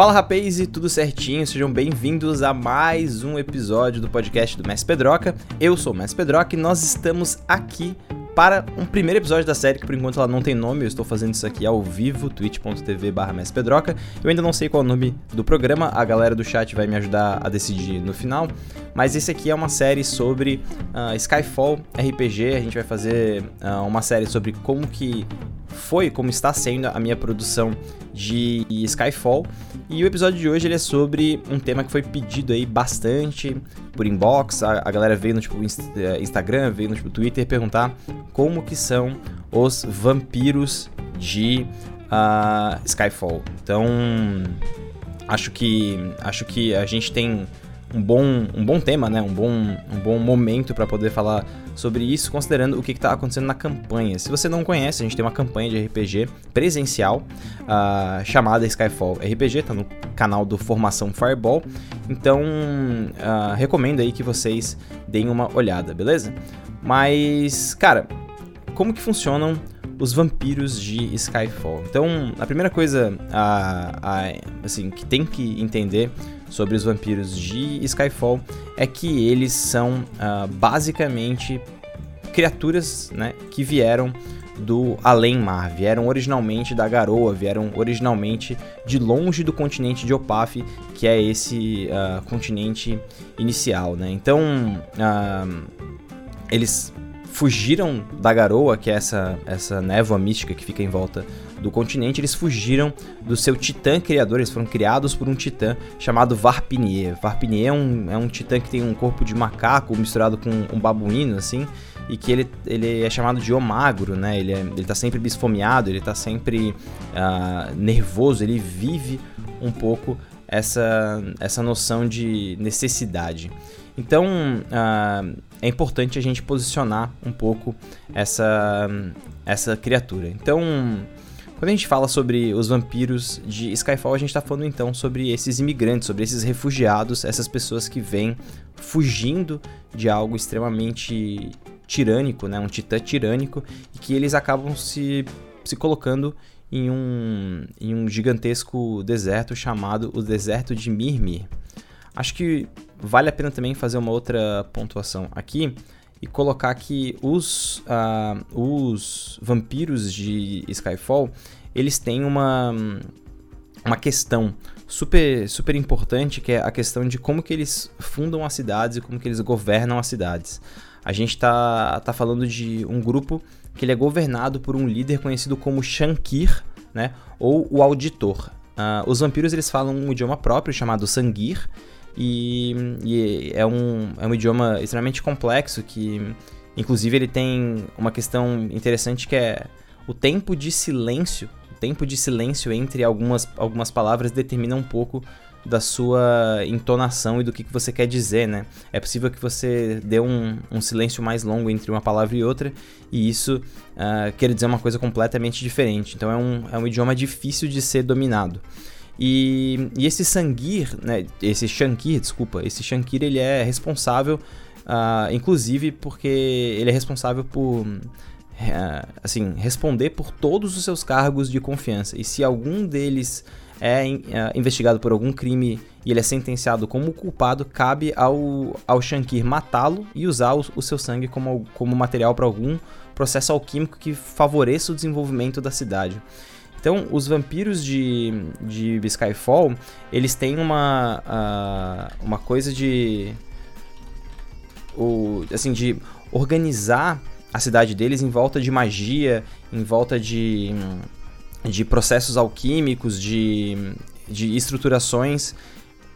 Fala rapaz e tudo certinho, sejam bem-vindos a mais um episódio do podcast do Mestre Pedroca. Eu sou o Mestre Pedroca e nós estamos aqui para um primeiro episódio da série, que por enquanto ela não tem nome, eu estou fazendo isso aqui ao vivo, twitch.tv barra Pedroca. Eu ainda não sei qual é o nome do programa, a galera do chat vai me ajudar a decidir no final. Mas esse aqui é uma série sobre uh, Skyfall RPG, a gente vai fazer uh, uma série sobre como que foi, como está sendo a minha produção de Skyfall. E o episódio de hoje ele é sobre um tema que foi pedido aí bastante por inbox. A, a galera veio no tipo, eh, Instagram, veio no tipo, Twitter perguntar como que são os vampiros de uh, Skyfall. Então, acho que acho que a gente tem um bom, um bom tema, né? um, bom, um bom momento para poder falar sobre isso, considerando o que está acontecendo na campanha. Se você não conhece, a gente tem uma campanha de RPG presencial uh, chamada Skyfall RPG, está no canal do Formação Fireball. Então, uh, recomendo aí que vocês deem uma olhada, beleza? Mas, cara, como que funcionam os vampiros de Skyfall? Então, a primeira coisa assim, que tem que entender sobre os vampiros de Skyfall é que eles são uh, basicamente criaturas né, que vieram do além-mar, vieram originalmente da garoa, vieram originalmente de longe do continente de Opaf, que é esse uh, continente inicial. Né? Então, uh, eles fugiram da garoa, que é essa, essa névoa mística que fica em volta do continente, eles fugiram do seu titã criador, eles foram criados por um titã chamado Varpinier. Varpinier é um, é um titã que tem um corpo de macaco misturado com um babuíno, assim, e que ele, ele é chamado de omagro, né? Ele, é, ele tá sempre bisfomeado, ele tá sempre uh, nervoso, ele vive um pouco essa, essa noção de necessidade. Então, uh, é importante a gente posicionar um pouco essa, essa criatura. Então, quando a gente fala sobre os vampiros de Skyfall, a gente está falando então sobre esses imigrantes, sobre esses refugiados, essas pessoas que vêm fugindo de algo extremamente tirânico, né? um titã tirânico, e que eles acabam se, se colocando em um, em um gigantesco deserto chamado o Deserto de Mirmir. Acho que vale a pena também fazer uma outra pontuação aqui e colocar que os, uh, os vampiros de Skyfall eles têm uma, uma questão super, super importante que é a questão de como que eles fundam as cidades e como que eles governam as cidades. A gente está tá falando de um grupo que ele é governado por um líder conhecido como Shankir, né, ou o Auditor. Uh, os vampiros eles falam um idioma próprio chamado Sangir, e, e, é, um, é um idioma extremamente complexo que, inclusive, ele tem uma questão interessante que é o tempo de silêncio. O tempo de silêncio entre algumas, algumas palavras determina um pouco da sua entonação e do que, que você quer dizer, né? É possível que você dê um, um silêncio mais longo entre uma palavra e outra, e isso uh, quer dizer uma coisa completamente diferente. Então é um, é um idioma difícil de ser dominado. E, e esse Sangir, né, esse Shankir, desculpa, esse Shankir ele é responsável, uh, inclusive porque ele é responsável por, uh, assim, responder por todos os seus cargos de confiança. E se algum deles é uh, investigado por algum crime e ele é sentenciado como culpado, cabe ao, ao Shankir matá-lo e usar o, o, seu sangue como, como material para algum processo alquímico que favoreça o desenvolvimento da cidade. Então, os vampiros de, de Skyfall, eles têm uma, uh, uma coisa de... O, assim, de organizar a cidade deles em volta de magia, em volta de, de processos alquímicos, de, de estruturações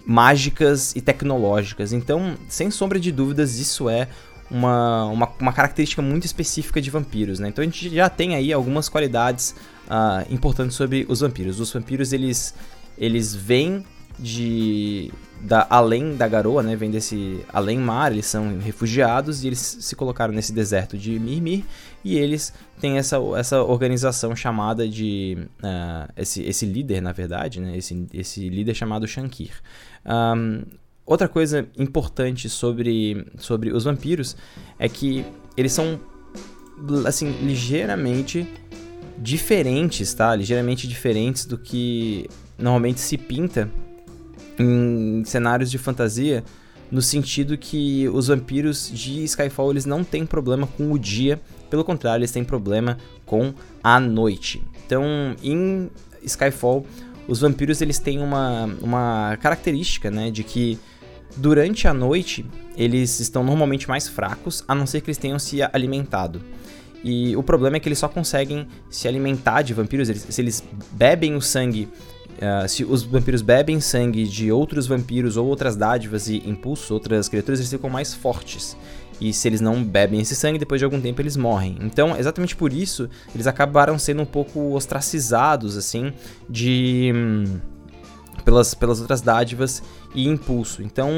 mágicas e tecnológicas. Então, sem sombra de dúvidas, isso é uma, uma, uma, característica muito específica de vampiros, né? Então a gente já tem aí algumas qualidades uh, importantes sobre os vampiros. Os vampiros, eles, eles vêm de da além da garoa, né? Vem desse além mar, eles são refugiados e eles se colocaram nesse deserto de Mirmir e eles têm essa, essa organização chamada de uh, esse, esse líder, na verdade, né? Esse, esse líder chamado Shankir. Um, outra coisa importante sobre, sobre os vampiros é que eles são assim ligeiramente diferentes, tá? Ligeiramente diferentes do que normalmente se pinta em cenários de fantasia no sentido que os vampiros de Skyfall eles não têm problema com o dia, pelo contrário, eles têm problema com a noite. Então, em Skyfall, os vampiros eles têm uma, uma característica, né, de que durante a noite eles estão normalmente mais fracos, a não ser que eles tenham se alimentado. E o problema é que eles só conseguem se alimentar de vampiros, eles, se eles bebem o sangue Uh, se os vampiros bebem sangue de outros vampiros ou outras dádivas e impulsos, outras criaturas, eles ficam mais fortes. E se eles não bebem esse sangue, depois de algum tempo eles morrem. Então, exatamente por isso, eles acabaram sendo um pouco ostracizados, assim, de. Hum, pelas, pelas outras dádivas e impulso. Então,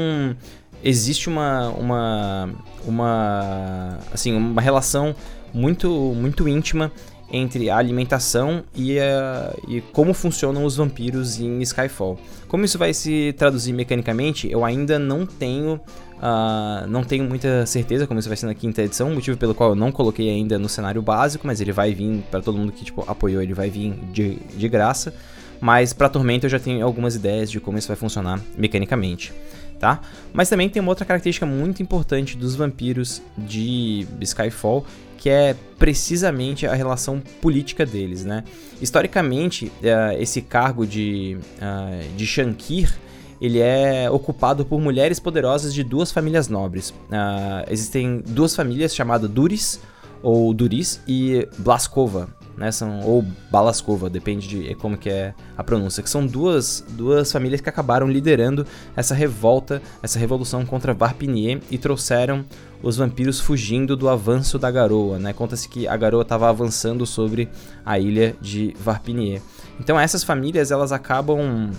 existe uma. uma. uma. assim, uma relação muito, muito íntima entre a alimentação e, a, e como funcionam os vampiros em Skyfall. Como isso vai se traduzir mecanicamente, eu ainda não tenho Uh, não tenho muita certeza como isso vai ser na quinta edição, motivo pelo qual eu não coloquei ainda no cenário básico, mas ele vai vir para todo mundo que tipo, apoiou, ele vai vir de, de graça. Mas para Tormenta eu já tenho algumas ideias de como isso vai funcionar mecanicamente, tá? Mas também tem uma outra característica muito importante dos vampiros de Skyfall, que é precisamente a relação política deles, né? Historicamente, uh, esse cargo de, uh, de Shankir, ele é ocupado por mulheres poderosas de duas famílias nobres. Uh, existem duas famílias chamadas Duris, ou Duris, e Blaskova, né? São, ou Balaskova, depende de como que é a pronúncia. Que são duas, duas famílias que acabaram liderando essa revolta, essa revolução contra Varpinier e trouxeram os vampiros fugindo do avanço da garoa, né? Conta-se que a garoa estava avançando sobre a ilha de Varpinier. Então essas famílias elas acabam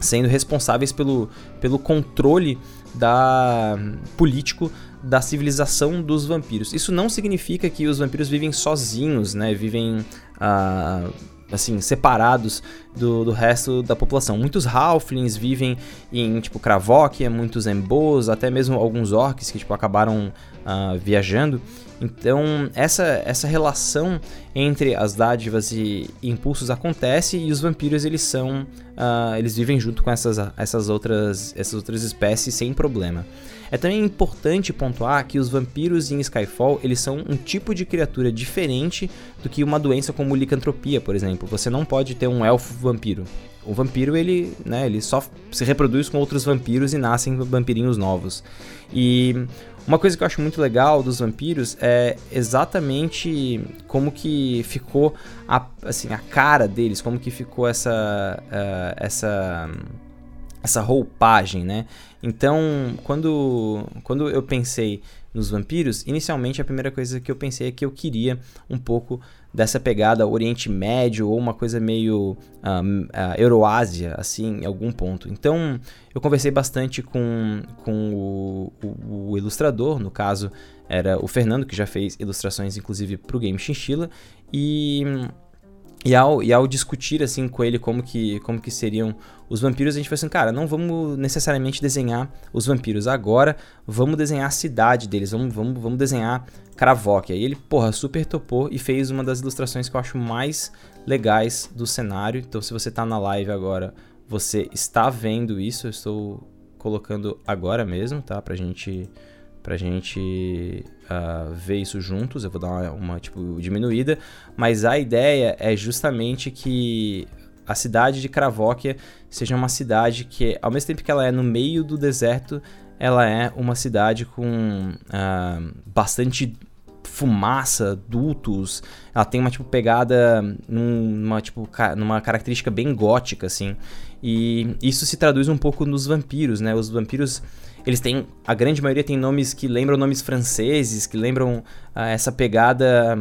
sendo responsáveis pelo, pelo controle da político da civilização dos vampiros. Isso não significa que os vampiros vivem sozinhos, né? Vivem ah, assim separados do, do resto da população. Muitos halflings vivem em tipo Kravóquia, muitos embos, até mesmo alguns orcs que tipo acabaram uh, viajando. Então, essa, essa relação entre as dádivas e, impulsos acontece e os vampiros eles são uh, eles vivem junto com essas, essas outras essas outras espécies sem problema. É também importante pontuar que os vampiros em Skyfall eles são um tipo de criatura diferente do que uma doença como licantropia, por exemplo. Você não pode ter um elfo vampiro. O vampiro ele, né, ele só se reproduz com outros vampiros e nascem vampirinhos novos. E uma coisa que eu acho muito legal dos vampiros é exatamente como que ficou a, assim, a cara deles, como que ficou essa, uh, essa, essa roupagem, né? Então, quando, quando eu pensei nos vampiros, inicialmente a primeira coisa que eu pensei é que eu queria um pouco dessa pegada Oriente Médio ou uma coisa meio um, uh, Euroásia, assim, em algum ponto. Então, eu conversei bastante com, com o, o, o, ilustrador, no caso era o Fernando, que já fez ilustrações inclusive para o Game Chinchilla, e e ao, e ao discutir assim com ele como que, como que seriam os vampiros, a gente falou assim, cara, não vamos necessariamente desenhar os vampiros agora, vamos desenhar a cidade deles, vamos, vamos, vamos desenhar Kravok. Aí ele, porra, super topou e fez uma das ilustrações que eu acho mais legais do cenário. Então se você tá na live agora, você está vendo isso, eu estou colocando agora mesmo, tá? Pra gente pra gente uh, ver isso juntos. Eu vou dar uma, uma, tipo, diminuída. Mas a ideia é justamente que a cidade de Kravóquia seja uma cidade que, ao mesmo tempo que ela é no meio do deserto, ela é uma cidade com uh, bastante fumaça, dutos. Ela tem uma tipo pegada numa tipo numa característica bem gótica assim. E isso se traduz um pouco nos vampiros, né? Os vampiros eles têm. A grande maioria tem nomes que lembram nomes franceses, que lembram uh, essa pegada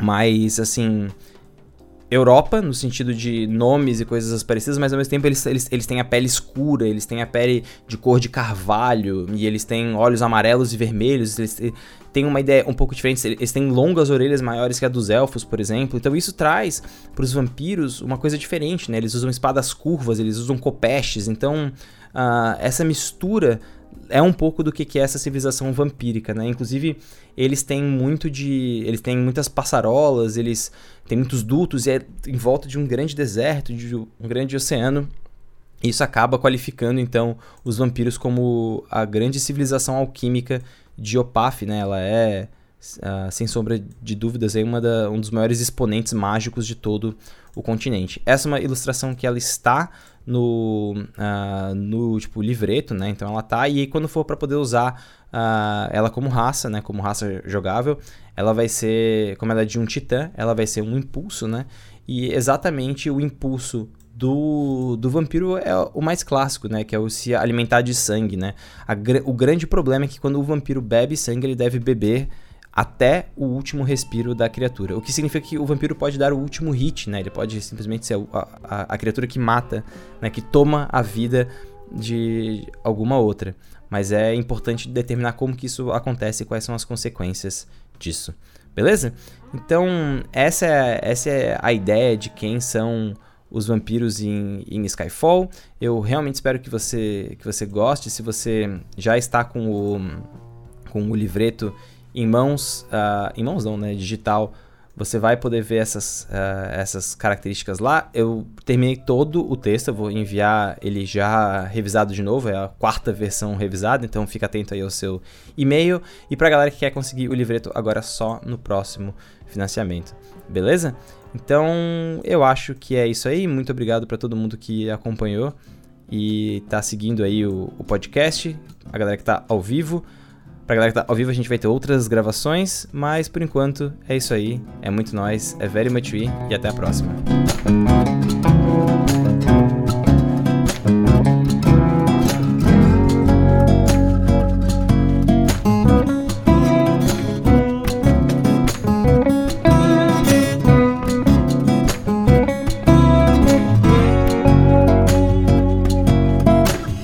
mais assim. Europa, no sentido de nomes e coisas parecidas, mas ao mesmo tempo eles, eles, eles têm a pele escura, eles têm a pele de cor de carvalho, e eles têm olhos amarelos e vermelhos, eles têm uma ideia um pouco diferente, eles têm longas orelhas maiores que a dos elfos, por exemplo, então isso traz para os vampiros uma coisa diferente, né? Eles usam espadas curvas, eles usam copestes, então uh, essa mistura é um pouco do que é essa civilização vampírica, né? Inclusive, eles têm muito de. Eles têm muitas passarolas, eles têm muitos dutos, e é em volta de um grande deserto, de um grande oceano. Isso acaba qualificando, então, os vampiros como a grande civilização alquímica de Opaf, né? Ela é, uh, sem sombra de dúvidas, é uma da, um dos maiores exponentes mágicos de todo o continente. Essa é uma ilustração que ela está no, uh, no tipo, livreto, né? Então ela tá, e aí quando for para poder usar uh, ela como raça, né? Como raça jogável, ela vai ser, como ela é de um titã, ela vai ser um impulso, né? E exatamente o impulso do, do vampiro é o mais clássico, né? Que é o se alimentar de sangue, né? A, o grande problema é que quando o vampiro bebe sangue, ele deve beber até o último respiro da criatura. O que significa que o vampiro pode dar o último hit, né? Ele pode simplesmente ser a, a, a criatura que mata, né? Que toma a vida de alguma outra. Mas é importante determinar como que isso acontece e quais são as consequências disso. Beleza? Então, essa é, essa é a ideia de quem são os vampiros em, em, Skyfall. Eu realmente espero que você, que você goste. Se você já está com o, com o livreto em mãos, uh, em mãos não, né, digital, você vai poder ver essas, uh, essas características lá. Eu terminei todo o texto, eu vou enviar ele já revisado de novo, é a quarta versão revisada, então fica atento aí ao seu e-mail. E pra galera que quer conseguir o livreto agora só no próximo financiamento, beleza? Então eu acho que é isso aí. Muito obrigado para todo mundo que acompanhou e tá seguindo aí o, o podcast, a galera que tá ao vivo. Pra galera que tá ao vivo, a gente vai ter outras gravações, mas por enquanto é isso aí. É muito nós, é very much we, e até a próxima.